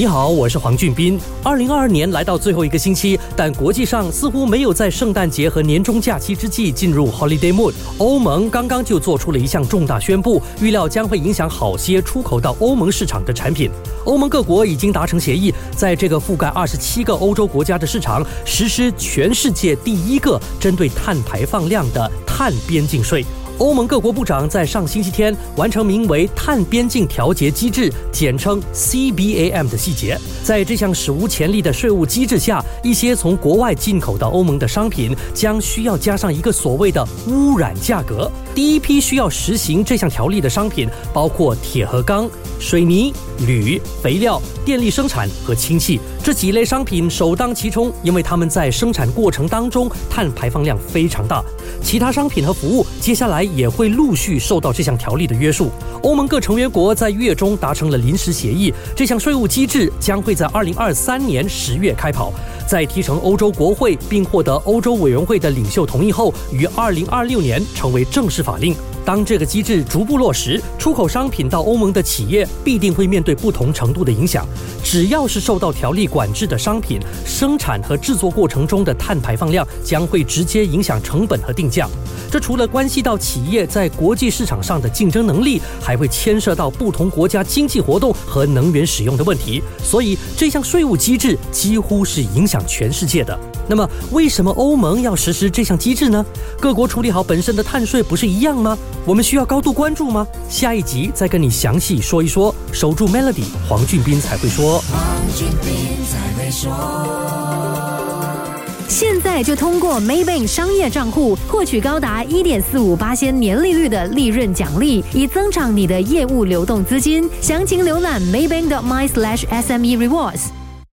你好，我是黄俊斌。二零二二年来到最后一个星期，但国际上似乎没有在圣诞节和年终假期之际进入 Holiday Mood。欧盟刚刚就做出了一项重大宣布，预料将会影响好些出口到欧盟市场的产品。欧盟各国已经达成协议，在这个覆盖二十七个欧洲国家的市场实施全世界第一个针对碳排放量的碳边境税。欧盟各国部长在上星期天完成名为“碳边境调节机制”（简称 CBAM） 的细节。在这项史无前例的税务机制下，一些从国外进口到欧盟的商品将需要加上一个所谓的污染价格。第一批需要实行这项条例的商品包括铁和钢、水泥、铝、肥料、电力生产和氢气这几类商品首当其冲，因为他们在生产过程当中碳排放量非常大。其他商品和服务接下来也会陆续受到这项条例的约束。欧盟各成员国在月中达成了临时协议，这项税务机制将会在二零二三年十月开跑，在提成欧洲国会并获得欧洲委员会的领袖同意后，于二零二六年成为正式法法令。当这个机制逐步落实，出口商品到欧盟的企业必定会面对不同程度的影响。只要是受到条例管制的商品，生产和制作过程中的碳排放量将会直接影响成本和定价。这除了关系到企业在国际市场上的竞争能力，还会牵涉到不同国家经济活动和能源使用的问题。所以，这项税务机制几乎是影响全世界的。那么，为什么欧盟要实施这项机制呢？各国处理好本身的碳税不是一样吗？我们需要高度关注吗？下一集再跟你详细说一说。守住 Melody，黄俊斌才会说。现在就通过 Maybank 商业账户获取高达一点四五八千年利率的利润奖励，以增长你的业务流动资金。详情浏览 Maybank.my/slash SME rewards。